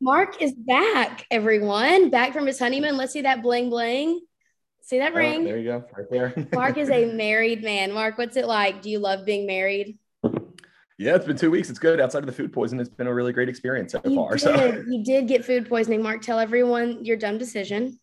Mark is back, everyone. Back from his honeymoon. Let's see that bling bling. See that Oh, ring? there you go, right there. Mark is a married man. Mark, what's it like? Do you love being married? yeah, it's been two weeks. It's good. Outside of the food poison, it's been a really great experience so You far. did. So, You did get food poisoning. Mark, tell everyone your dumb decision.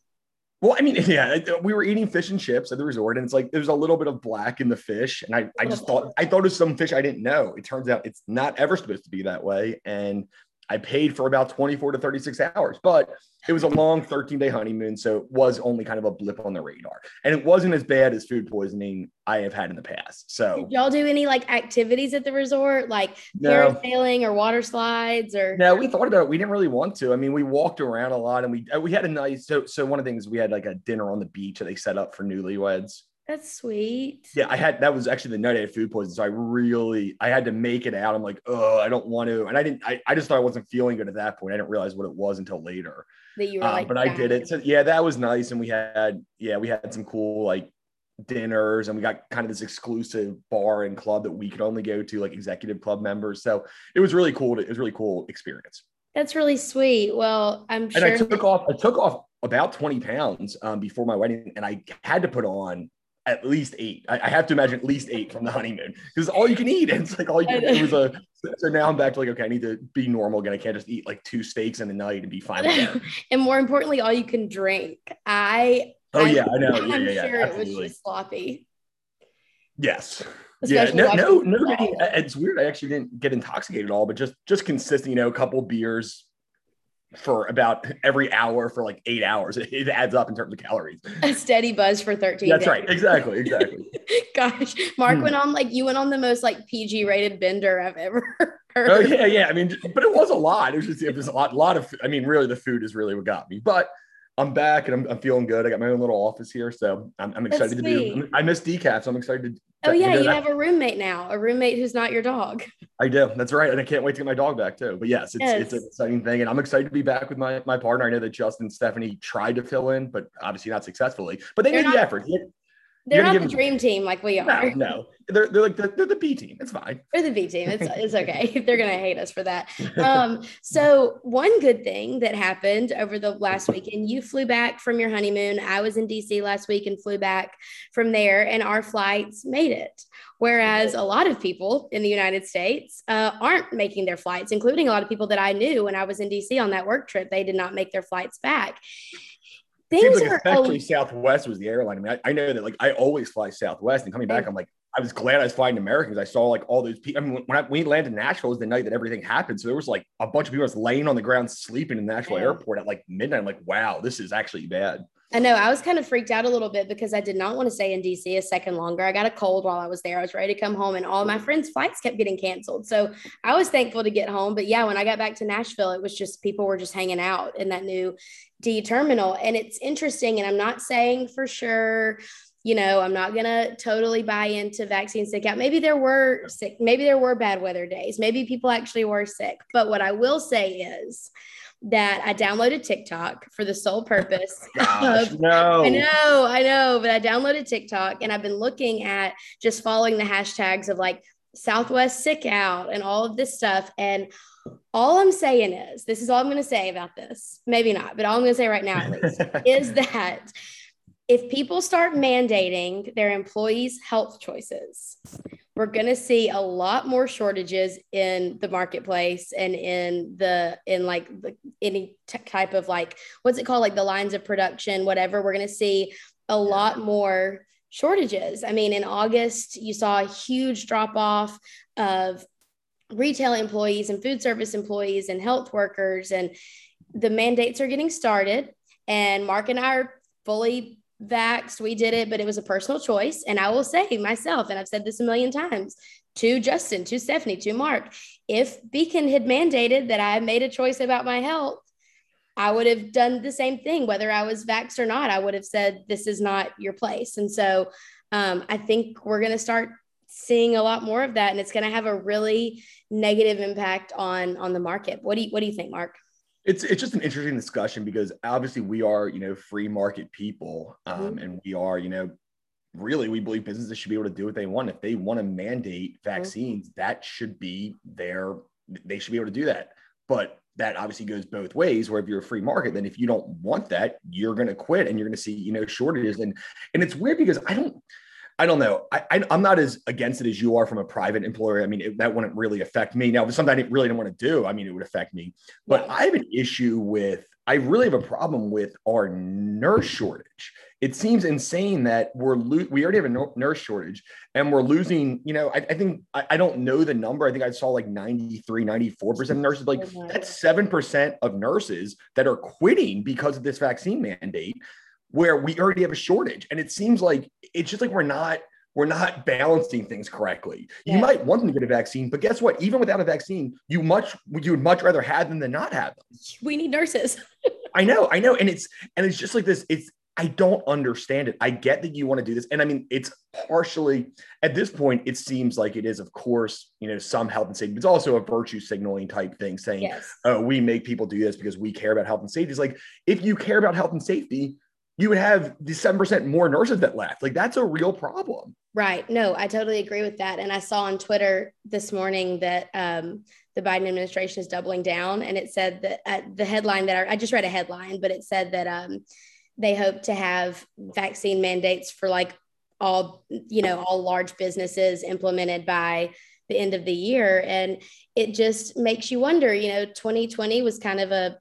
well, I mean, yeah, we were eating fish and chips at the resort, and it's like there's a little bit of black in the fish, and I, I just thought I thought it was some fish I didn't know. It turns out it's not ever supposed to be that way, and I paid for about 24 to 36 hours, but it was a long 13 day honeymoon, so it was only kind of a blip on the radar, and it wasn't as bad as food poisoning I have had in the past. So Did y'all do any like activities at the resort, like No. parasailing or water slides or? No, we thought about it. We didn't really want to. I mean, we walked around a lot, and we uh, we had a nice. So so one of the things we had like a dinner on the beach that they set up for newlyweds. That's sweet. Yeah, I had that was actually the night I had food poisoning, so I really I had to make it out. I'm like, oh, I don't want to, and I didn't. I, I just thought I wasn't feeling good at that point. I didn't realize what it was until later. That you were Uh, like, but I did it. So yeah, that was nice, and we had yeah we had some cool like dinners, and we got kind of this exclusive bar and club that we could only go to like executive club members. So it was really cool. To, it was really cool experience. That's really sweet. Well, I'm and I took off. I took off about 20 pounds um, before my wedding, and I had to put on at least eight. I, I have to imagine at least eight from the honeymoon because all you can eat. And it's like all you can. It was a. So now I'm back to like okay, I need to be normal again. I can't just eat like two steaks in a night and be fine. And more importantly, all you can drink. I. Oh I'm- yeah, I know. Yeah, I'm yeah, yeah. sure it was just sloppy. Yes. Yeah. No. No. No. getting- It's weird. I actually didn't get intoxicated at all, but just just consistent. You know, a couple beers for about every hour for like eight hours. It, it adds up in terms of calories. A steady buzz for 13 That's days. right. Exactly. Exactly. Gosh, Mark Hmm. went on like you went on the most like PG rated bender I've ever heard. Oh yeah, yeah. I mean, but it was a lot. It was just it was a lot, lot of. I mean, really, the food is really what got me. But I'm back and I'm, I'm feeling good. I got my own little office here, so I'm, I'm excited to do. sweet. I miss decaf, so I'm excited to. Oh yeah, you that. have a roommate now, a roommate who's not your dog. I do. That's right, and I can't wait to get my dog back too. But yes, it's it's an exciting thing, and I'm excited to be back with my my partner. I know that Justin and Stephanie tried to fill in, but obviously not successfully. But they They're made the effort. They're not the dream team like we are. no, they're they're like the, they're the B team. It's fine. They're the B team. It's it's okay. They're gonna hate us for that. Um, so one good thing that happened over the last weekend, you flew back from your honeymoon. I was in DC last week and flew back from there, and our flights made it. Whereas a lot of people in the United States uh, aren't making their flights, including a lot of people that I knew when I was in DC on that work trip. They did not make their flights back. Seems Things like are especially Southwest was the airline. I mean, I, I know that like I always fly Southwest, and coming back, I'm like, I was glad I was flying Americans. I saw like all those people. I mean, when I, we landed in Nashville was the night that everything happened, so there was like a bunch of people just laying on the ground sleeping in Nashville Yeah. airport at like midnight. I'm like, wow, this is actually bad. I know I was kind of freaked out a little bit because I did not want to stay in DC a second longer. I got a cold while I was there. I was ready to come home, and all my friends' flights kept getting canceled. So I was thankful to get home. But yeah, when I got back to Nashville, it was just people were just hanging out in that new D terminal. And it's interesting. And I'm not saying for sure, you know, I'm not gonna totally buy into vaccine sick out. Maybe there were sick, maybe there were bad weather days. Maybe people actually were sick. But what I will say is that I downloaded TikTok for the sole purpose Gosh, of no. I know, I know, but I downloaded TikTok and I've been looking at just following the hashtags of like Southwest sick out and all of this stuff. And all I'm saying is, this is all I'm going to say about this. Maybe not, but all I'm going to say right now, at least, is that if people start mandating their employees' health choices, we're going to see a lot more shortages in the marketplace and in the in like the, any t- type of like what's it called? Like the lines of production whatever. We're going to see a lot more shortages. I mean in august you saw a huge drop off of retail employees and food service employees and health workers and the mandates are getting started and mark and i are fully vaxxed we did it but it was a personal choice. And i will say myself and i've said this a million times to justin to stephanie to mark if beacon had mandated that i made a choice about my health i would have done the same thing. Whether i was vaxxed or not i would have said this is not your place. And so um, i think we're going to start seeing a lot more of that and it's going to have a really negative impact on on the market. What do you what do you think mark it's it's just an interesting discussion because obviously we are you know free market people um, Mhm. and we are you know really we believe businesses should be able to do what they want if they want to mandate vaccines that should be their they should be able to do that but that obviously goes both ways. Where if you're a free market, then if you don't want that, you're going to quit and you're going to see, you know, shortages. And and it's weird because I don't. I don't know. I, I, am not as against it as you are from a private employer. I mean, it, that wouldn't really affect me. Now, if something I really didn't want to do, I mean, it would affect me. But I have an issue with, I really have a problem with our nurse shortage it seems insane that we're lo- we already have a nurse shortage and we're losing you know i, I think I, I, don't know the number i think i saw like 93 94% of nurses like oh that's 7% of nurses that are quitting because of this vaccine mandate where we already have a shortage and it seems like it's just like we're not we're not balancing things correctly. Yeah. You might want them to get a vaccine, but guess what? Even without a vaccine, you much you would much rather have them than not have them. We need nurses. I know, I know, and it's and it's just like this. It's I don't understand it. I get that you want to do this. And I mean, it's partially at this point, it seems like it is, of course, you know, some health and safety, but it's also a virtue signaling type thing saying, yes. oh, we make people do this because we care about health and safety. It's like, if you care about health and safety, you would have the 7% more nurses that left. Like, that's a real problem. Right. No, I totally agree with that. And I saw on Twitter this morning that um, the Biden administration is doubling down. And it said that uh, the headline that I, I, just read a headline, but it said that, um, they hope to have vaccine mandates for like all you know all large businesses implemented by the end of the year and it just makes you wonder you know 2020 was kind of a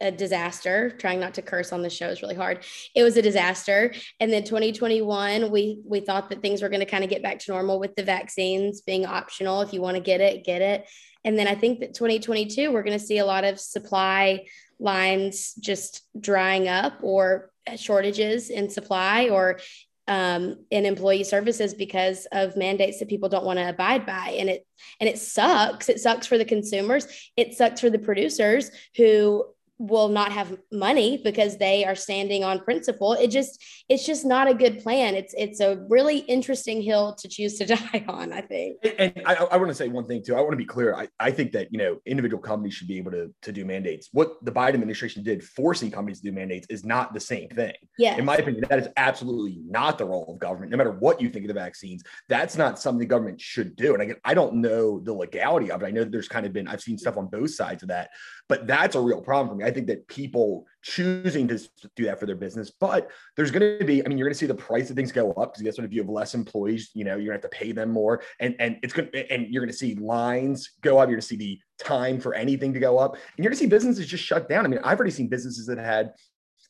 a disaster. Trying not to curse on the show is really hard. It was a disaster. And then 2021 we we thought that things were going to kind of get back to normal with the vaccines being optional. If you want to get it get it. And then i think that 2022 we're going to see a lot of supply lines just drying up or shortages in supply or um, in employee services because of mandates that people don't want to abide by. And it and it sucks. It sucks for the consumers. It sucks for the producers who will not have money because they are standing on principle. It just it's just not a good plan. It's it's a really interesting hill to choose to die on i think. And i, I want to say one thing too. I want to be clear. I, I think that you know individual companies should be able to, to do mandates. What the biden administration did forcing companies to do mandates is not the same thing. Yeah in my opinion that is absolutely not the role of government. No matter what you think of the vaccines that's not something the government should do. And again i don't know the legality of it. I know that there's kind of been i've seen stuff on both sides of that but that's a real problem for me. I think that people choosing to do that for their business, but there's going to be, I mean, you're going to see the price of things go up because guess what? If you have less employees, you know, you're going to have to pay them more, and and it's going to, and you're going to see lines go up. You're going to see the time for anything to go up, and you're going to see businesses just shut down. I mean, I've already seen businesses that had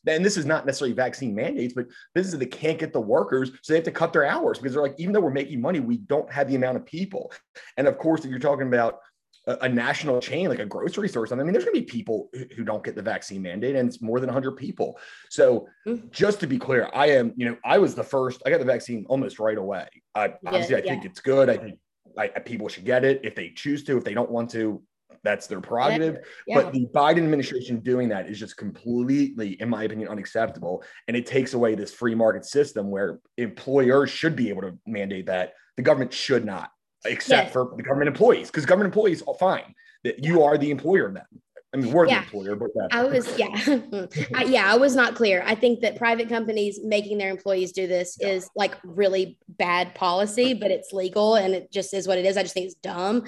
and this is not necessarily vaccine mandates, but businesses that can't get the workers, so they have to cut their hours because they're like, even though we're making money, we don't have the amount of people. And of course, if you're talking about a, a national chain like a grocery store or something, I mean, there's going to be people who don't get the vaccine mandate, and it's more than 100 people. So, mm-hmm. just to be clear, I am, you know, I was the first. I got the vaccine almost right away. I, yeah, obviously, I yeah. think it's good. I think I, people should get it if they choose to. If they don't want to, that's their prerogative. Yeah. But the Biden administration doing that is just completely, in my opinion, unacceptable. And it takes away this free market system where employers should be able to mandate that. The government should not except yes. for the government employees, because government employees are fine. That you are the employer of them. I mean, we're yeah. the employer, but I was, yeah, I, yeah, I was not clear. I think that private companies making their employees do this yeah. is like really bad policy, but it's legal and it just is what it is. I just think it's dumb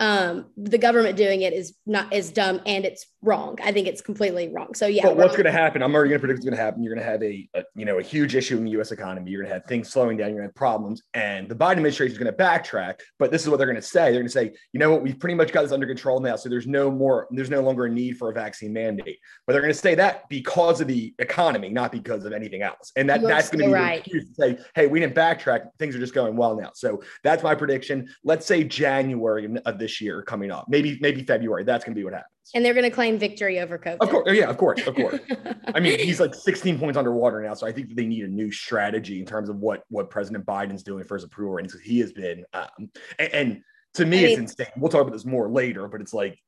um, the government doing it is not is dumb and it's wrong. I think it's completely wrong. So yeah. But what's going to happen? I'm already going to predict what's going to happen. You're going to have a, a, you know a huge issue in the U.S. economy. You're going to have things slowing down. You're going to have problems, and the Biden administration is going to backtrack. But this is what they're going to say. They're going to say, you know what, we've pretty much got this under control now. So there's no more. There's no longer a need for a vaccine mandate. But they're going to say that because of the economy, not because of anything else. And that that's going to be right. excuse to say, hey, we didn't backtrack. Things are just going well now. So that's my prediction. Let's say January of this year coming up maybe maybe February. That's going to be what happens. And they're going to claim victory over COVID. Of course, yeah, of course, of course. I mean, he's like 16 points underwater now, so I think they need a new strategy in terms of what what President Biden's doing for his approval ratings. He has been, um, and, and, to me, I it's mean, insane. We'll talk about this more later, but it's like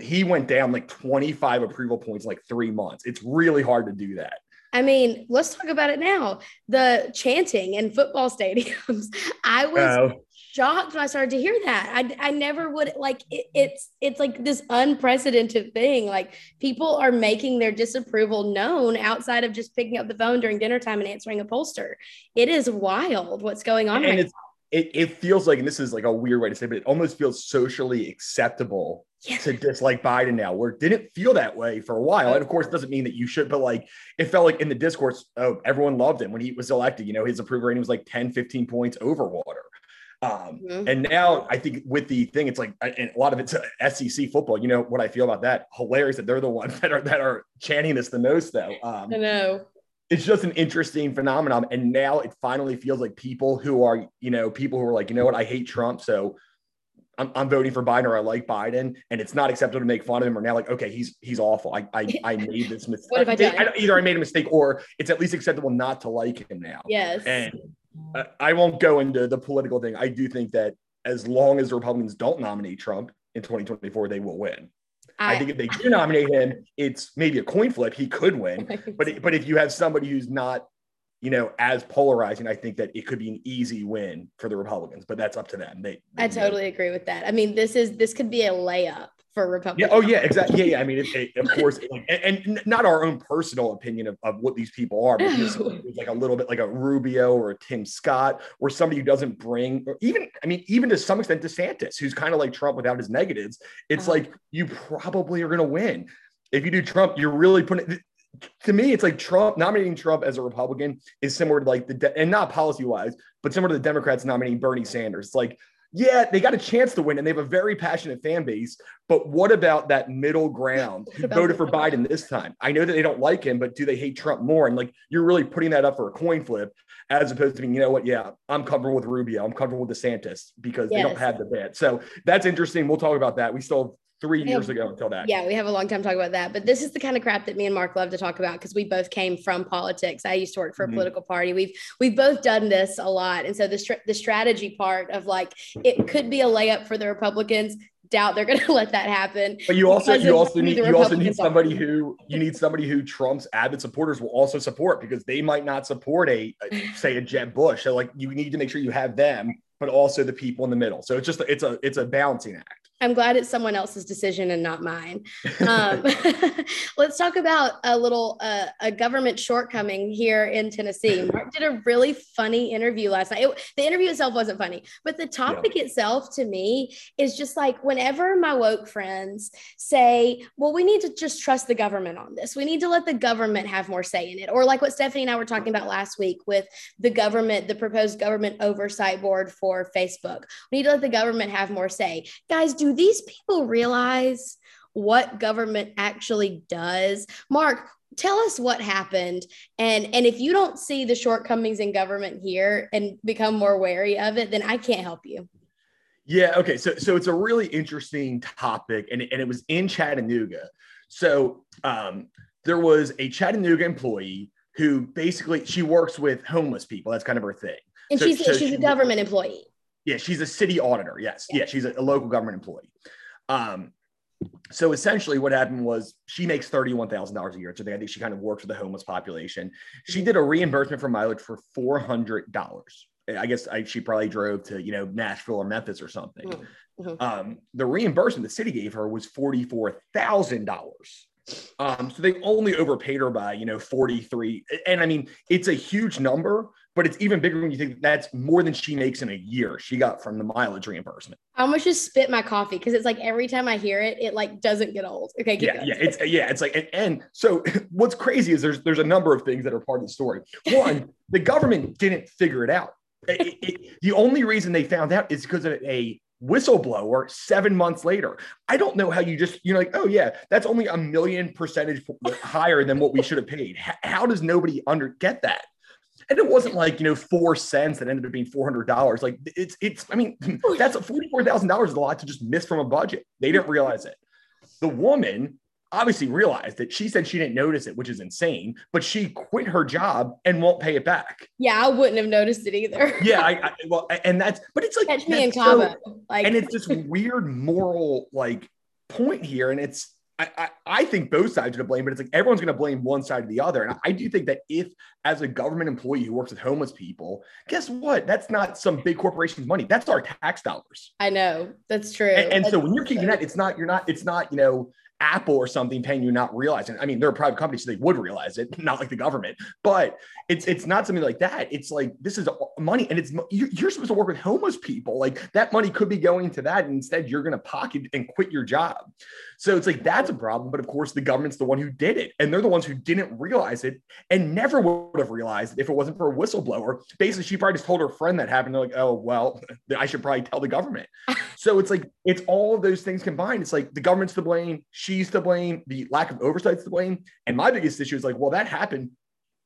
he went down like 25 approval points in like three months. It's really hard to do that. I mean, let's talk about it now. The chanting in football stadiums. I was oh shocked when I started to hear that. I, I never would like it, it's it's like this unprecedented thing. Like people are making their disapproval known outside of just picking up the phone during dinner time and answering a pollster. It is wild what's going on and right it, it feels like, and this is like a weird way to say, it, but it almost feels socially acceptable yeah. to dislike Biden now, where it didn't feel that way for a while. And of course, it doesn't mean that you should, but like it felt like in the discourse, oh, everyone loved him when he was elected. You know, his approval rating was like 10, 15 points over water. Um, mm-hmm. And now I think with the thing, it's like and a lot of it's SEC football. You know what I feel about that? Hilarious that they're the ones that are that are chanting this the most, though. Um, I know it's just an interesting phenomenon. And now it finally feels like people who are, you know, people who are like, you know what, I hate Trump, so I'm, I'm voting for Biden or I like Biden, and it's not acceptable to make fun of him. Or now, like, okay, he's he's awful. I I, I made this mistake. what have I done? I, either I made a mistake, or it's at least acceptable not to like him now. Yes. And I won't go into the political thing. I do think that as long as the Republicans don't nominate Trump in 2024, they will win. I, I think if they do nominate him, it's maybe a coin flip. He could win, but but if you have somebody who's not, you know, as polarizing, I think that it could be an easy win for the Republicans. But that's up to them. They, they I totally know. agree with that. I mean, this is this could be a layup for Republicans. Yeah. Oh, yeah. Exactly. Yeah. Yeah. I mean, it, it, of course, and, and, not our own personal opinion of, of what these people are, but it's like a little bit like a Rubio or a Tim Scott or somebody who doesn't bring, or even, I mean, even to some extent, DeSantis, who's kind of like Trump without his negatives. It's uh-huh. like you probably are going to win. If you do Trump, you're really putting to me, it's like Trump nominating Trump as a Republican is similar to like the de- and not policy wise, but similar to the Democrats nominating Bernie Sanders. It's like yeah, they got a chance to win and they have a very passionate fan base. But what about that middle ground who voted for Biden this time? I know that they don't like him, but do they hate Trump more? And like you're really putting that up for a coin flip as opposed to being, you know what? Yeah, I'm comfortable with Rubio. I'm comfortable with DeSantis because yes. they don't have the bad. So that's interesting. We'll talk about that. We still three years ago until that. Yeah, we have a long time talking about that. But this is the kind of crap that me and Mark love to talk about because we both came from politics. I used to work for a mm-hmm. political party. We've we've both done this a lot, and so the str- the strategy part of like it could be a layup for the Republicans. Doubt they're going to let that happen. But you also you also need you also need somebody who you need somebody who Trump's avid supporters will also support because they might not support a, a say a Jeb Bush. So like you need to make sure you have them, but also the people in the middle. So it's just it's a it's a balancing act. I'm glad it's someone else's decision and not mine. Um, let's talk about a little uh, a government shortcoming here in Tennessee. Mark did a really funny interview last night. It, the interview itself wasn't funny, but the topic yeah. itself to me is just like whenever my woke friends say, "Well, we need to just trust the government on this. We need to let the government have more say in it," or like what Stephanie and I were talking about last week with the government, the proposed government oversight board for Facebook. We need to let the government have more say. Guys, do these people realize what government actually does? Mark, tell us what happened. And and if you don't see the shortcomings in government here and become more wary of it then i can't help you. Yeah okay. So so it's a really interesting topic and, and it was in chattanooga. So um there was a chattanooga employee who basically she works with homeless people. That's kind of her thing. And so, she's, so she's she, a government employee yeah, she's a city auditor. Yes. Yeah, she's a, a local government employee. Um, so essentially what happened was she makes $31,000 a year. So I think she kind of works with the homeless population. She did a reimbursement for mileage for $400. I guess I, she probably drove to, you know, Nashville or Memphis or something. Mm-hmm. mm-hmm. Um, the reimbursement the city gave her was $44,000. Um, so they only overpaid her by, you know, 43. And I mean, it's a huge number, but it's even bigger when you think that's more than she makes in a year she got from the mileage reimbursement i almost just spit my coffee because it's like every time i hear it it like doesn't get old okay yeah going. yeah it's yeah it's like and, and so what's crazy is there's there's a number of things that are part of the story one the government didn't figure it out it, it, the only reason they found out is because of a whistleblower seven months later. I don't know how you just, you're like, oh, yeah, that's only a million percentage higher than what we should have paid. How does nobody under get that? And it wasn't like you know four cents that ended up being four hundred dollars. Like it's it's. I mean, that's forty four thousand dollars is a lot to just miss from a budget. They didn't realize it. The woman obviously realized that she said she didn't notice it, which is insane. But she quit her job and won't pay it back. Yeah, I wouldn't have noticed it either. yeah, I, I, well, and that's but it's like catch me in. So, like, and it's this weird moral like point here, and it's I, I, think both sides are to blame, but it's like everyone's going to blame one side or the other. And I do think that if, as a government employee who works with homeless people, guess what? That's not some big corporation's money. That's our tax dollars. I know that's true. And, and that's so when you're keeping that, it's not, you're not, it's not, you know, Apple or something paying you not realizing. I mean, they're a private company, so they would realize it, not like the government. But it's it's not something like that. It's like this is money, and it's you're, supposed to work with homeless people. Like that money could be going to that, and instead you're going to pocket and quit your job. So it's like that's a problem. But of course, the government's the one who did it, and they're the ones who didn't realize it and never would have realized it if it wasn't for a whistleblower. Basically, she probably just told her friend that happened. They're like, oh well, I should probably tell the government. so it's like it's all of those things combined. It's like the government's to blame, she's to blame, the lack of oversight's to blame. And my biggest issue is like, well, that happened.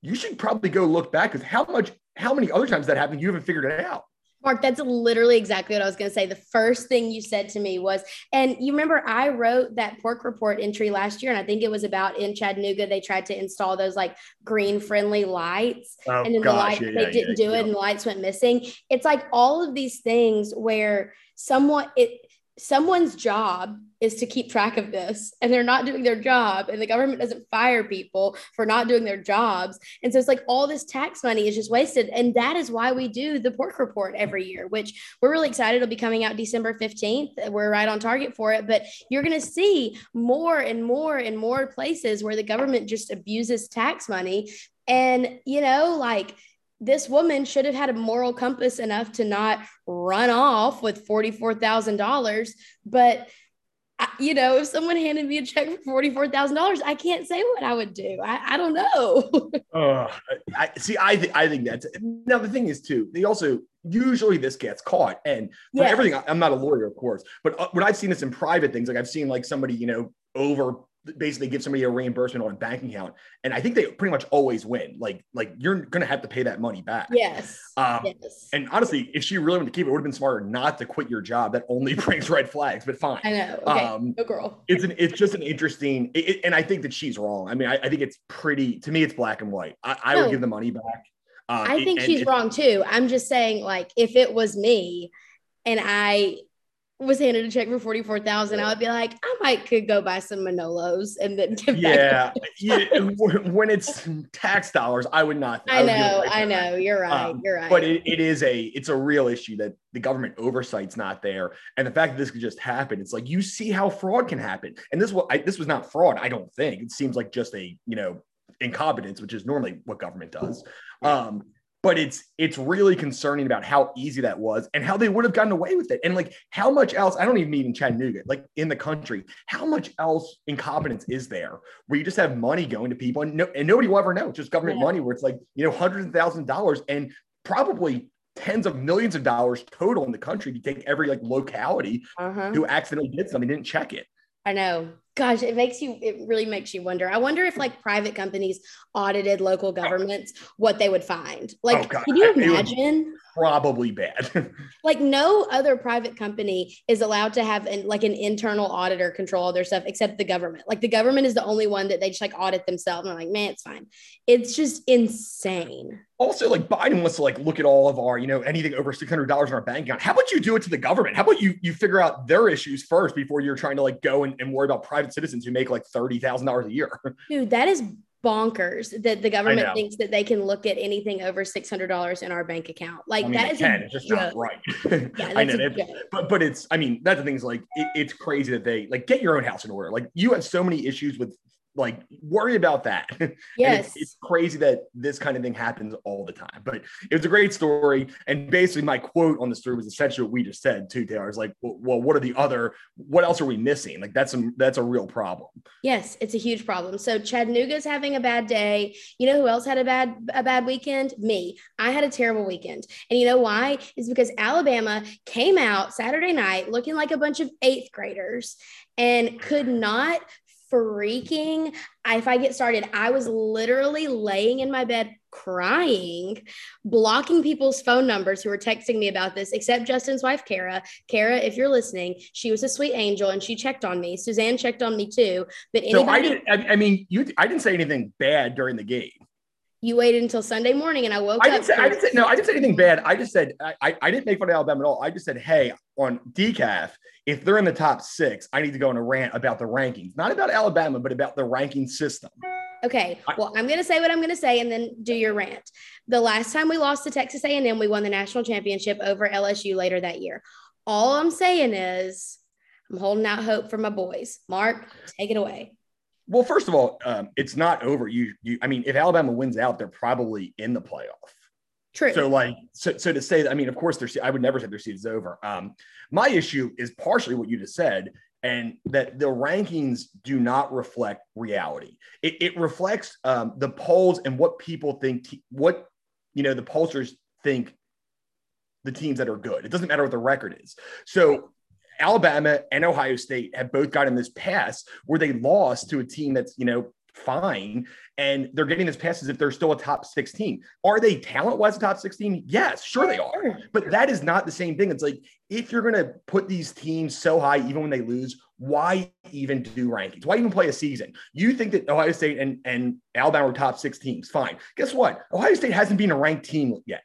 You should probably go look back because how much, how many other times that happened, you haven't figured it out. Mark, that's literally exactly what I was going to say. The first thing you said to me was, and you remember I wrote that pork report entry last year, and I think it was about in Chattanooga, they tried to install those like green friendly lights. Oh, and then gosh, the light, yeah, they didn't yeah, do yeah. it, and the lights went missing. It's like all of these things where someone, it, someone's job is to keep track of this and they're not doing their job and the government doesn't fire people for not doing their jobs. And so it's like all this tax money is just wasted. And that is why we do the pork report every year which we're really excited. It'll be coming out december 15th we're right on target for it. But you're going to see more and more and more places where the government just abuses tax money. And you know like this woman should have had a moral compass enough to not run off with $44,000. But, you know, if someone handed me a check for $44,000, I can't say what I would do. I, I don't know. uh, I see. I, th- I think that's now the thing is, too, they also usually this gets caught. And for yes. everything, I'm not a lawyer, of course, but uh, when I've seen this in private things, like I've seen like somebody, you know, over basically give somebody a reimbursement on a bank account. And i think they pretty much always win. Like like you're gonna have to pay that money back. Yes, um, yes. and honestly if she really wanted to keep it, it would have been smarter not to quit your job that only brings red flags but fine. I know. Okay. um no girl. it's an it's just an interesting it, and i think that she's wrong. I mean I, I, think it's pretty to me it's black and white. I, I no. would give the money back. Uh, i think she's wrong too. I'm just saying like if it was me and i was handed a check for 44,000, I would be like, I might could go buy some Manolos and then give yeah, yeah. when it's tax dollars, I would not. I, I know, I know. You're right. Um, you're right. But it, it is a, it's a real issue that the government oversight's not there. And the fact that this could just happen, it's like, you see how fraud can happen. And this was, I, this was not fraud. I don't think it seems like just a, you know, incompetence, which is normally what government does. Um, but it's it's really concerning about how easy that was and how they would have gotten away with it and like how much else i don't even mean in chattanooga like in the country how much else incompetence is there where you just have money going to people and, no, and nobody will ever know just government yeah. money where it's like you know hundreds of thousands of dollars and probably tens of millions of dollars total in the country if you take every like locality uh-huh. who accidentally did something didn't check it I know. Gosh, it makes you, it really makes you wonder. I wonder if like private companies audited local governments, what they would find. Like, oh, can you imagine? Probably bad. like, no other private company is allowed to have an, like an internal auditor control all their stuff except the government. Like, the government is the only one that they just like audit themselves. And I'm like, man, it's fine. It's just insane also like Biden wants to like look at all of our, you know, anything over six hundred dollars in our bank account. How about you do it to the government? How about you you figure out their issues first before you're trying to like go and, and worry about private citizens who make like thirty thousand dollars a year? Dude, that is bonkers that the government thinks that they can look at anything over six hundred dollars in our bank account. Like I mean, that is can, it's just joke. not right. yeah, I know but but it's I mean that's the thing is like it, it's crazy that they like get your own house in order. Like you have so many issues with like worry about that. Yes. It's, it's, crazy that this kind of thing happens all the time. But it was a great story. And basically my quote on the story was essentially what we just said too, Taylor. It's like, well, well, what are the other, what else are we missing? Like that's a that's a real problem. Yes, it's a huge problem. So Chattanooga's having a bad day. You know who else had a bad a bad weekend? Me. I had a terrible weekend. And you know why? Is because Alabama came out Saturday night looking like a bunch of eighth graders and could not freaking if I get started, I was literally laying in my bed crying, blocking people's phone numbers who were texting me about this, except Justin's wife, Kara. Kara, if you're listening, she was a sweet angel and she checked on me. Suzanne checked on me too. But anybody, so I didn't, I mean, you, I didn't say anything bad during the game. You waited until Sunday morning and I woke I didn't up. Say, I didn't say, no, I didn't say anything bad. I just said, I, I didn't make fun of Alabama at all. I just said, hey, on decaf, if they're in the top six, I need to go on a rant about the rankings, not about Alabama, but about the ranking system. Okay. Well, I'm going to say what I'm going to say and then do your rant. The last time we lost to Texas A&M, we won the national championship over LSU later that year. All I'm saying is I'm holding out hope for my boys. Mark, take it away. Well, first of all, um, it's not over. You, you, I mean, if Alabama wins out, they're probably in the playoff. True. So, like, so, so to say that, I mean, of course, their, I would never say their season is over. Um, my issue is partially what you just said, and that the rankings do not reflect reality. It, it reflects um, the polls and what people think, what you know, the pollsters think the teams that are good. It doesn't matter what the record is. So Alabama and Ohio State have both gotten this pass where they lost to a team that's, you know, fine. And they're getting this pass as if they're still a top 16. Are they talent wise a top 16? Yes, sure they are. But that is not the same thing. It's like if you're going to put these teams so high, even when they lose, why even do rankings? Why even play a season? You think that Ohio State and, and Alabama are top six teams. Fine. Guess what? Ohio State hasn't been a ranked team yet.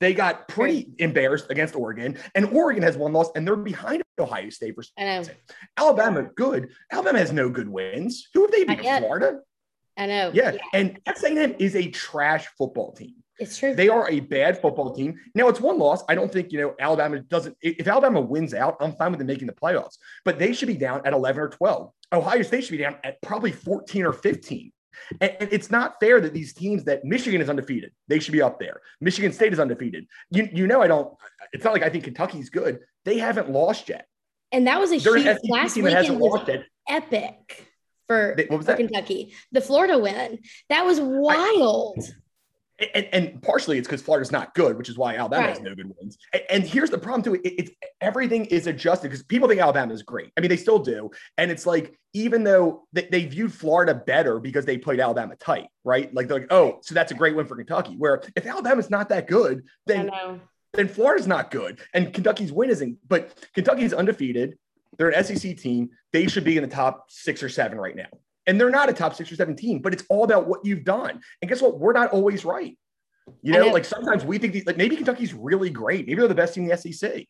They got pretty embarrassed against Oregon, and Oregon has one loss, and they're behind Ohio State for. Know. Alabama, good. Alabama has no good wins. Who have they beat? Florida. I know. Yeah. yeah. And Texas A&M is a trash football team. It's true. They are a bad football team. Now it's one loss. I don't think, you know, Alabama doesn't, if Alabama wins out, I'm fine with them making the playoffs, but they should be down at 11 or 12. Ohio State should be down at probably 14 or 15. And it's not fair that these teams that Michigan is undefeated, they should be up there. Michigan State is undefeated. You, you know, I don't, it's not like I think Kentucky's good. They haven't lost yet. And that was a They're huge last weekend was epic for, they, for Kentucky. The Florida win. That was wild. I, and, and, partially it's because Florida's not good, which is why Alabama right. has no good wins. And, and, here's the problem too: it, it's everything is adjusted because people think Alabama is great. I mean, they still do, and it's like even though they, they viewed Florida better because they played Alabama tight, right? Like they're like, oh, so that's a great win for Kentucky. Where if Alabama's not that good, then then Florida's not good, and Kentucky's win isn't. But Kentucky's undefeated. They're an SEC team. They should be in the top six or seven right now. And they're not a top six or seven team, but it's all about what you've done. And guess what? We're not always right. You know, like sometimes we think these, like maybe Kentucky's really great. Maybe they're the best team in the SEC.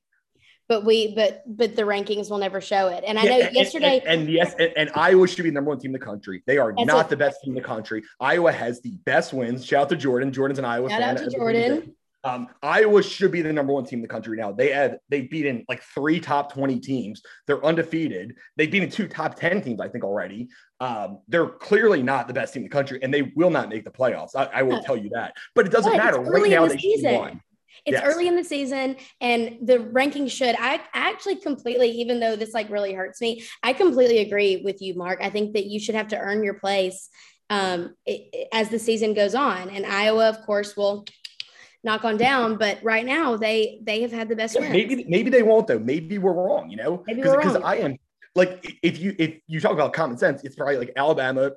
But we, but but the rankings will never show it. And I know yesterday, and, and, and yes, and, and, Iowa should be the number one team in the country. They are not the best team in the country. Iowa has the best wins. Shout out to Jordan. Jordan's an Iowa Shout fan. Out to Jordan. Um, Iowa should be the number one team in the country now. They had they've beaten like three top 20 teams. They're undefeated. They've beaten two top 10 teams, I think, already. Um, they're clearly not the best team in the country, and they will not make the playoffs. I, I will tell you that. But it doesn't matter. Right now, they season. won. It's yes. early in the season, and the ranking should. I actually completely, even though this like really hurts me, I completely agree with you, Mark. I think that you should have to earn your place um, it, as the season goes on. And Iowa, of course, will knock on down. But right now, they they have had the best. Yeah, maybe maybe they won't though. Maybe we're wrong. You know, because I am like if you if you talk about common sense, it's probably like Alabama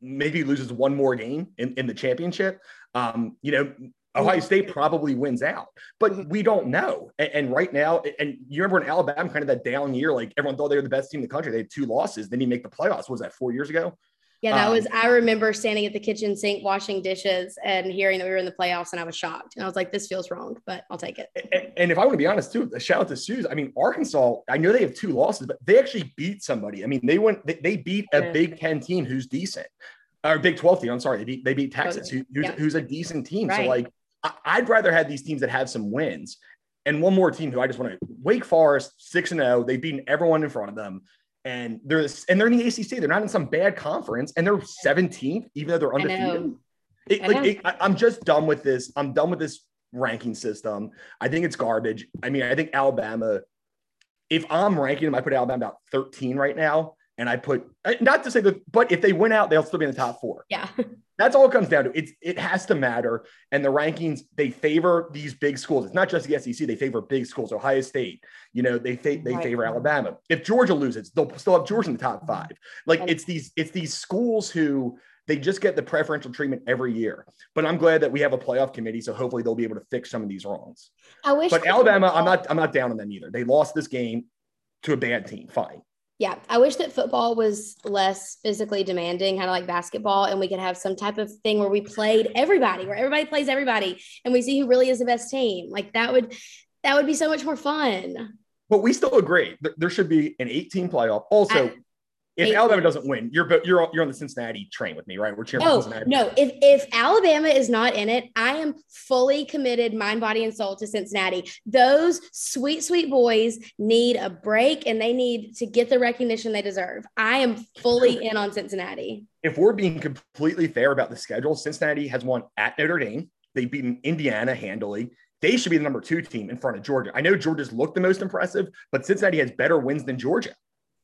maybe loses one more game in, in the championship. Um, you know, Ohio State probably wins out, but mm-hmm. we don't know. And, and, right now, and you remember in Alabama, kind of that down year, like everyone thought they were the best team in the country. They had two losses. Then you make the playoffs. What was that four years ago? Yeah, that um, was. I remember standing at the kitchen sink washing dishes and hearing that we were in the playoffs, and I was shocked. And I was like, "This feels wrong," but I'll take it. And, and if I want to be honest too, a shout out to Suze. I mean, Arkansas. I know they have two losses, but they actually beat somebody. I mean, they went. They, they beat a Big Ten team who's decent, or Big Twelve team. I'm sorry, they beat they beat Texas, who, who's, yeah. who's a decent team. Right. So like, I, would rather have these teams that have some wins. And one more team who I just want to Wake Forest six and zero. They've beaten everyone in front of them and they're and they're in the ACC. They're not in some bad conference, and they're 17th, even though they're undefeated. It, like it, I, I'm just done with this. I'm done with this ranking system. I think it's garbage. I mean, I think Alabama. If I'm ranking them, I put Alabama about 13 right now, and I put not to say that, but if they win out, they'll still be in the top four. Yeah. That's all it comes down to. It's it has to matter. And the rankings, they favor these big schools. It's not just the SEC, they favor big schools. Ohio State, you know, they fa- they right. favor Alabama. If Georgia loses, they'll still have Georgia in the top five. Like it's these, it's these schools who they just get the preferential treatment every year. But I'm glad that we have a playoff committee, so hopefully they'll be able to fix some of these wrongs. I wish. But Alabama, I'm not. I'm not down on them either. They lost this game to a bad team. Fine yeah, I wish that football was less physically demanding, kind of like basketball, and we could have some type of thing where we played everybody, where everybody plays everybody, and we see who really is the best team. Like that would that would be so much more fun. But we still agree there should be an 18 playoff. Also, I, if Eight Alabama wins. doesn't win, you're you're on- you're on the Cincinnati train with me, right? We're cheering for No, Cincinnati. no. If if Alabama is not in it, I am fully committed, mind, body, and soul to Cincinnati. Those sweet, sweet boys need a break, and they need to get the recognition they deserve. I am fully in on Cincinnati. If we're being completely fair about the schedule, Cincinnati has won at Notre Dame. They've beaten Indiana handily. They should be the number two team in front of Georgia. I know Georgia's looked the most impressive, but Cincinnati has better wins than Georgia.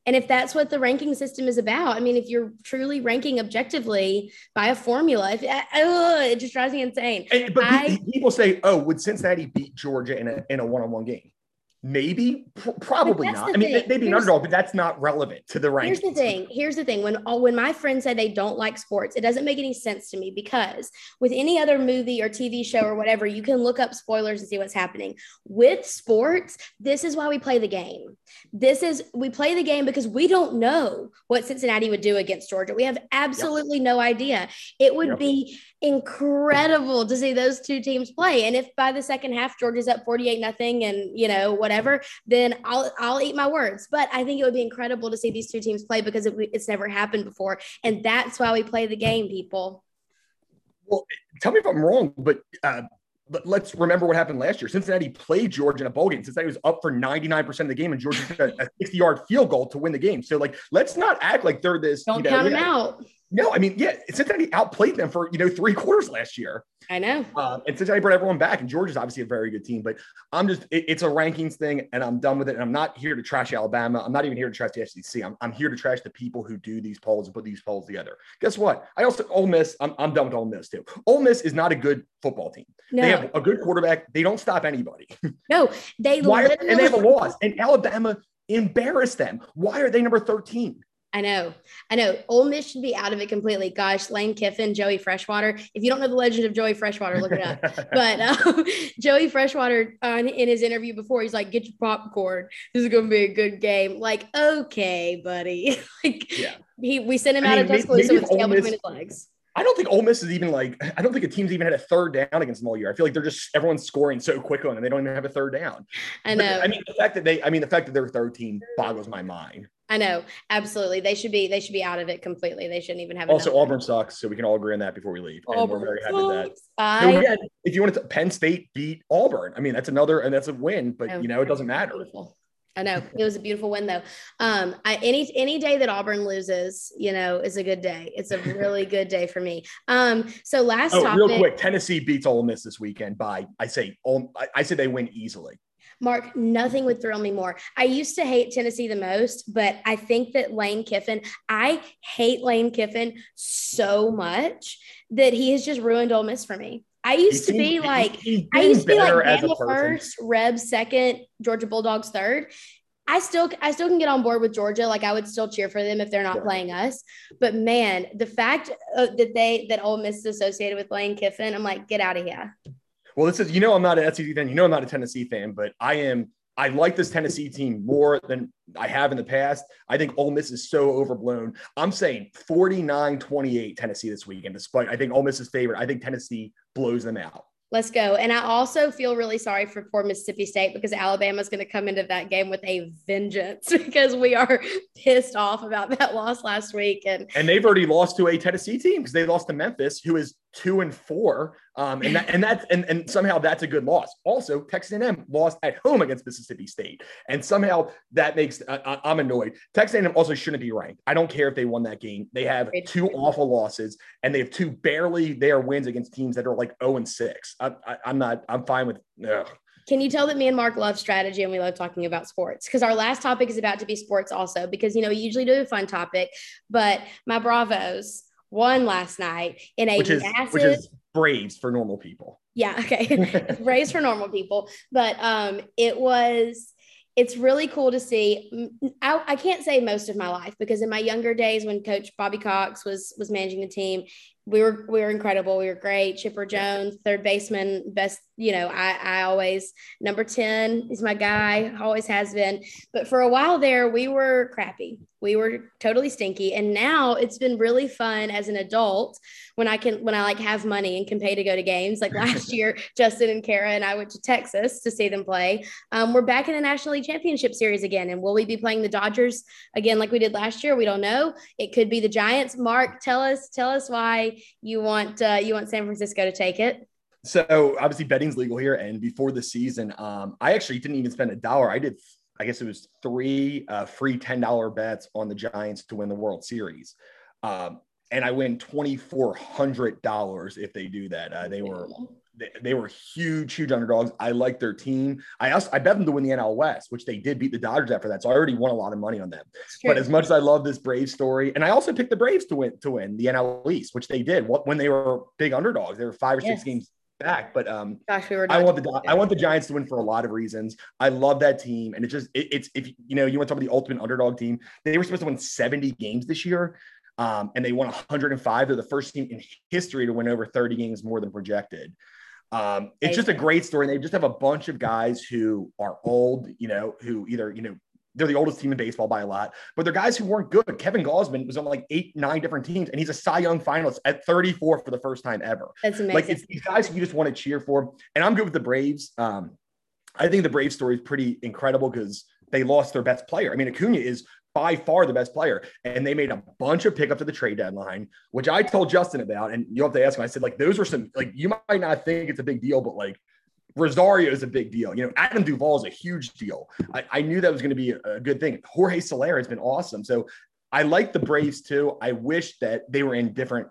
And if that's what the ranking system is about, I mean, if you're truly ranking objectively by a formula, if, uh, it just drives me insane. And, but I- people say, "Oh, would Cincinnati beat Georgia in a in a one on one game?" Maybe, P- probably not. I mean, thing. they'd be an underdog, but that's not relevant to the rankings. Here's the thing. Here's the thing. When all when my friends say they don't like sports, it doesn't make any sense to me because with any other movie or TV show or whatever, you can look up spoilers and see what's happening. With sports, this is why we play the game. This is we play the game because we don't know what Cincinnati would do against Georgia. We have absolutely no idea. It would Yep. be incredible to see those two teams play. And if by the second half Georgia's up 48 nothing and you know whatever, then I'll I'll eat my words. But I think it would be incredible to see these two teams play because it, it's never happened before, and that's why we play the game, people. Well, tell me if I'm wrong, but uh, but let's remember what happened last year. Cincinnati played Georgia in a bowl game. Cincinnati was up for 99% of the game, and Georgia took a 60 yard field goal to win the game. So, like, let's not act like they're this. Don't you know, count them yeah. out. No, I mean, yeah, Cincinnati outplayed them for you know three quarters last year. I know. Um, and Cincinnati brought everyone back, and Georgia's obviously a very good team. But I'm just, it- it's a rankings thing, and I'm done with it. And I'm not here to trash Alabama. I'm not even here to trash the SEC. I'm, I'm here to trash the people who do these polls and put these polls together. Guess what? I also, Ole Miss, I'm, I'm done with Ole Miss too. Ole Miss is not a good football team. No, They have a good quarterback. They don't stop anybody. no, they Why? Literally, and they have a loss. And Alabama embarrassed them. Why are they number 13? I know, I know. Ole Miss should be out of it completely. Gosh, Lane Kiffin, Joey Freshwater. If you don't know the legend of Joey Freshwater, look it up. but um, Joey Freshwater on in his interview before he's like get your popcorn this is gonna be a good game like okay buddy like Yeah. he we sent him I out mean, of Tuscaloosa with his tail Miss- between his legs I don't think Ole Miss is even like I don't think a team's even had a third down against them all year. I feel like they're just everyone's scoring so quick on them. They don't even have a third down. I But, know I mean, the fact that they I mean the fact that they're third team boggles my mind. I know absolutely they should be they should be out of it completely they shouldn't even have Also. Auburn sucks, so we can all agree on that before we leave. And we're very happy with that. So again, if you want to, Penn State beat Auburn. I mean, that's another and that's a win, but know. you know it doesn't matter. Beautiful. I know it was a beautiful win though. Um, I, any any day that Auburn loses, you know, is a good day. It's a really good day for me. Um, so last Oh, topic, real quick, Tennessee beats Ole Miss this weekend by I say I, I say they win easily. Mark, nothing would thrill me more. I used to hate Tennessee the most, but I think that Lane Kiffin, I hate Lane Kiffin so much that he has just ruined Ole Miss for me. I used to be like, I used to be like Bama first, Rebs second, Georgia Bulldogs third. I still I still can get on board with Georgia. Like I would still cheer for them if they're not Yeah. playing us. But man, the fact uh, that they that Ole Miss is associated with Lane Kiffin, I'm like, get out of here. Well, this is you know I'm not an SEC fan. You know I'm not a Tennessee fan, but I am. I like this Tennessee team more than I have in the past. I think Ole Miss is so overblown. I'm saying 49-28 Tennessee this weekend. Despite I think Ole Miss is favorite. I think Tennessee blows them out. Let's go. And I also feel really sorry for poor Mississippi State because Alabama's going to come into that game with a vengeance because we are pissed off about that loss last week. And And they've already lost to a Tennessee team because they lost to Memphis, who is two and four. Um, and that, and that's and, and somehow that's a good loss. Also, Texas A&M lost at home against Mississippi State, and somehow that makes I, I- I'm annoyed. Texas A&M also shouldn't be ranked. I don't care if they won that game. They have two awful losses, and they have two barely there wins against teams that are like zero and six. I, I'm not. I'm fine with. Ugh. can you tell that me and Mark love strategy and we love talking about sports? Because our last topic is about to be sports also, because, you know, we usually do a fun topic, but my Bravos won last night in a Which is massive. which is Braves for normal people. yeah okay raised for normal people but um it was it's really cool to see Mm, I, I can't say most of my life because in my younger days when coach bobby cox was was managing the team we were we were incredible we were great chipper jones third baseman best you know, I, I always, number 10 is my guy, always has been. But for a while there, we were crappy. We were totally stinky. And now it's been really fun as an adult when I can, when I like have money and can pay to go to games. Like last year, Justin and Kara and I went to Texas to see them play. Um, we're back in the National League Championship Series again. And will we be playing the Dodgers again like we did last year? We don't know. It could be the Giants. Mark, tell us, tell us why you want, uh, you want San Francisco to take it. So obviously betting's legal here, and before the season, um, I actually didn't even spend a dollar. I did, I guess it was three uh, free ten dollar bets on the Giants to win the World Series, um, and I win twenty four hundred dollars if they do that. Uh, they were they, they, were huge, huge underdogs. I like their team. I also I bet them to win the NL West, which they did beat the Dodgers after that. So I already won a lot of money on them. But as much as I love this Braves story, and I also picked the Braves to win to win the NL East, which they did when they were big underdogs. They were five or yes. six games back. But um, Gosh, we I want the I want the Giants to win for a lot of reasons. I love that team, and it just it, it's if you know you want to talk about the ultimate underdog team, they were supposed to win 70 games this year. Um, and they won 105. They're the first team in history to win over 30 games more than projected. Um, it's just a great story. And they just have a bunch of guys who are old, you know, who either, you know, they're the oldest team in baseball by a lot, but they're guys who weren't good. Kevin Gausman was on like eight, nine different teams, and he's a Cy Young finalist at 34 for the first time ever. That's amazing. Like it's these guys who you just want to cheer for. And I'm good with the Braves. Um, I think the Braves story is pretty incredible because they lost their best player. I mean, Acuna is by far the best player, and they made a bunch of pickups at the trade deadline, which I told Justin about. And you have to ask him. I said, like, those were some like you might not think it's a big deal, but like Rosario is a big deal. You know, Adam Duvall is a huge deal. I, I knew that was going to be a, a, good thing. Jorge Soler has been awesome. So I like the Braves too. I wish that they were in different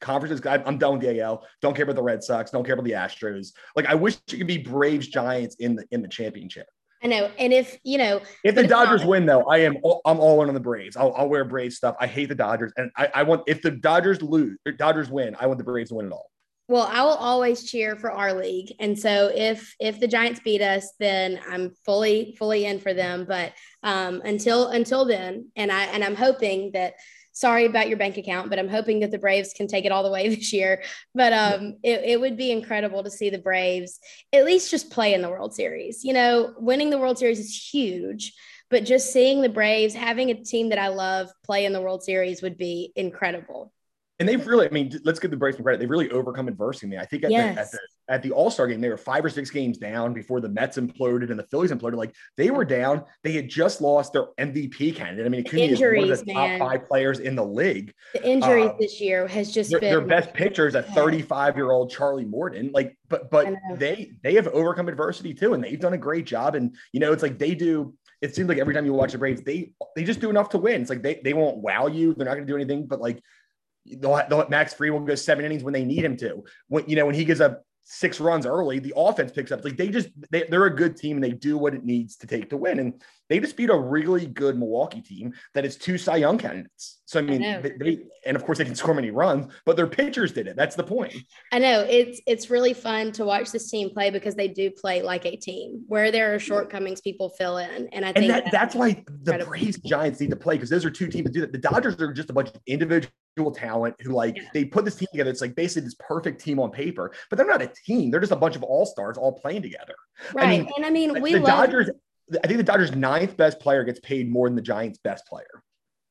conferences. I, am done with the AL. Don't care about the Red Sox. Don't care about the Astros. Like I wish it could be Braves Giants in the in the championship. I know. And if you know, if the Dodgers win, though, I am all, I'm all in on the Braves. I'll, I'll wear Braves stuff. I hate the Dodgers, and I, I want if the Dodgers lose, Dodgers win, I want the Braves to win it all. Well, I will always cheer for our league. And so if if the Giants beat us, then I'm fully fully in for them. But um, until until then, and I and I'm hoping that sorry about your bank account, but I'm hoping that the Braves can take it all the way this year. But um, it, it would be incredible to see the Braves at least just play in the World Series. You know, winning the World Series is huge, but just seeing the Braves, having a team that I love play in the World Series would be incredible and they've really, I mean, let's give the Braves some credit. They've really overcome adversity. I think at yes. the, at the, at the All Star game, they were five or six games down before the Mets imploded and the Phillies imploded. Like they were down. They had just lost their MVP candidate. I mean, Acuna injuries, is one of the man. top five players in the league. The injuries uh, this year has just their, been their best pitcher is a 35 year old Charlie Morton. Like, but but they they have overcome adversity too, and they've done a great job. And you know, it's like they do it seems like every time you watch the Braves, they they just do enough to win. It's like they they won't wow you. They're not going to do anything, but like they'll, they'll let Max Fried will go seven innings when they need him to. When you know when he gives up six runs early, the offense picks up. Like they just they, they're a good team and they do what it needs to take to win. And they just beat a really good Milwaukee team that is two Cy Young candidates. So I mean, I they, they, and of course they can score many runs, but their pitchers did it. That's the point. I know it's it's really fun to watch this team play because they do play like a team. Where there are shortcomings, people fill in, and I think and that, that's, that's why the Braves Giants need to play because those are two teams that do that. The Dodgers are just a bunch of individual talent who like yeah. they put this team together. It's like basically this perfect team on paper, but they're not a team. They're just a bunch of all stars all playing together. Right. I mean, and I mean, we the love- Dodgers I think the Dodgers' ninth best player gets paid more than the Giants' best player.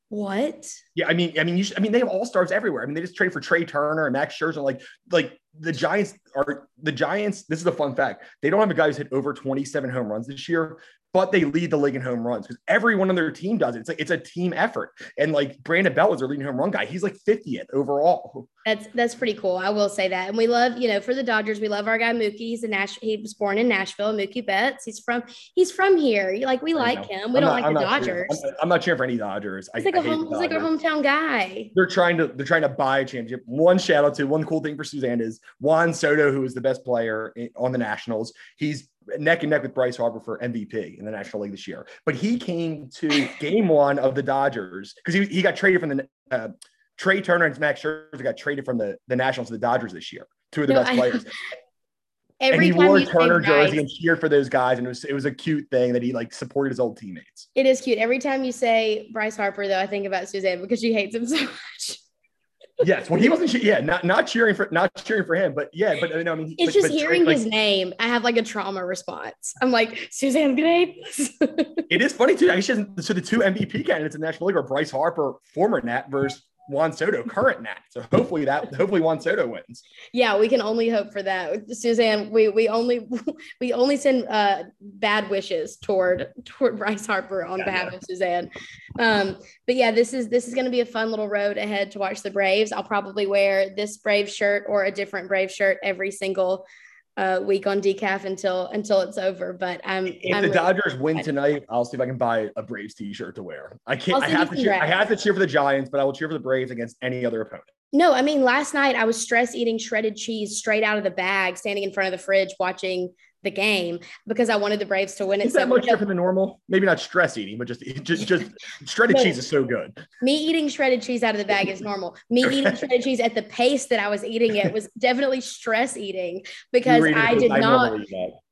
What? Yeah, I mean, I mean, you should, I mean, they have all stars everywhere. I mean, they just traded for Trea Turner and Max Scherzer. Like, like the Giants are the Giants. This is a fun fact. They don't have a guy who's hit over 27 home runs this year, but they lead the league in home runs because everyone on their team does it. It's like it's a team effort. And like Brandon Belt was their leading home run guy. He's like 50th overall. That's that's pretty cool. I will say that. And we love, you know, for the Dodgers, we love our guy Mookie. He's a Nash. He was born in Nashville. Mookie Betts. He's from he's from here. Like we like him. We I'm don't not, like I'm the Dodgers. I'm, I'm, not cheering for any Dodgers. He's I, like a home, he's like a hometown guy. They're trying to they're trying to buy a championship. One shout out to one cool thing for Suzanne is Juan Soto, who is the best player on the Nationals. He's neck and neck with Bryce Harper for MVP in the National League this year. But he came to game one of the Dodgers because he, he got traded from the uh, Trea Turner and Max Scherzer got traded from the, the Nationals to the Dodgers this year. Two of the no, best I, players. and he wore a Turner jersey and cheered for those guys, and it was it was a cute thing that he like supported his old teammates. It is cute. Every time you say Bryce Harper, though, I think about Suzanne because she hates him so much. Yes, when he wasn't, yeah, not not cheering for not cheering for him, but yeah, but no, I mean, it's but, just but hearing like, his name. I have like a trauma response. I'm like Suzanne Grenade. It is funny too. Actually, so the two MVP candidates in the National League are Bryce Harper, former Nat, versus Juan Soto, current Nat. So hopefully that hopefully Juan Soto wins. Yeah, we can only hope for that, Suzanne. We we only we only send uh, bad wishes toward toward Bryce Harper on yeah, behalf of Suzanne. Um, but yeah, this is this is going to be a fun little road ahead to watch the Braves. I'll probably wear this Brave shirt or a different Brave shirt every single uh, week on decaf until until it's over. But I'm if I'm the really Dodgers win tonight, I'll see if I can buy a Braves t-shirt to wear. I can't. I have to cheer. I have to cheer for the Giants, but I will cheer for the Braves against any other opponent. No, I mean last night I was stress eating shredded cheese straight out of the bag, standing in front of the fridge watching the game because I wanted the Braves to win it. Is that so much different than normal? Maybe not stress eating, but just just just shredded cheese is so good. Me eating shredded cheese out of the bag is normal. Me eating shredded cheese at the pace that I was eating it was definitely stress eating because I did not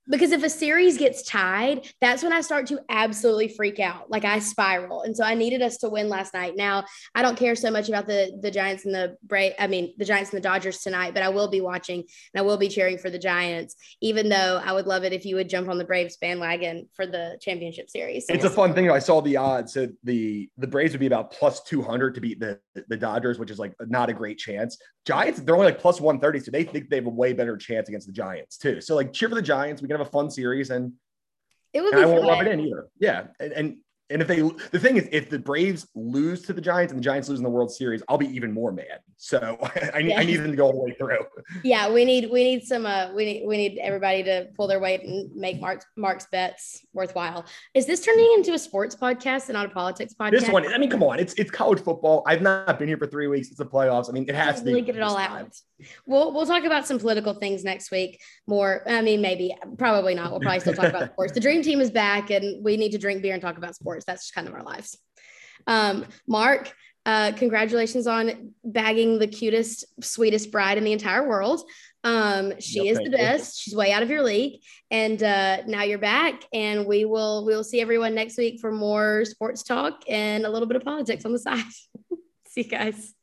because if a series gets tied, that's when I start to absolutely freak out. Like I spiral. And so I needed us to win last night. Now, I don't care so much about the the Giants and the Bra- I mean, the Giants and the Dodgers tonight, but I will be watching and I will be cheering for the Giants, even though I would love it if you would jump on the Braves bandwagon for the championship series. It's a fun thing. I saw the odds. So the the Braves would be about plus 200 to beat the the Dodgers, which is like not a great chance. Giants, they're only like plus 130. So they think they have a way better chance against the Giants too. So like cheer for the Giants. We can have a fun series and it would I won't rub it in either. Yeah. And, and and if they, the thing is, if the Braves lose to the Giants and the Giants lose in the World Series, I'll be even more mad. So I need, yeah. I need them to go all the way through. Yeah, we need, we need some, uh, we need, we need everybody to pull their weight and make Mark's, Mark's bets worthwhile. Is this turning into a sports podcast and not a politics podcast? This one, I mean, come on, it's it's college football. I've not been here for three weeks. It's the playoffs. I mean, it has to really get it all out. We'll we'll talk about some political things next week. More, I mean, maybe, probably not. We'll probably still talk about sports. The dream team is back, and we need to drink beer and talk about sports. That's just kind of our lives. Um, Mark, uh, congratulations on bagging the cutest, sweetest bride in the entire world. Um, she yep, is the best. She's way out of your league, and uh, now you're back. And we will we will see everyone next week for more sports talk and a little bit of politics on the side. see you guys.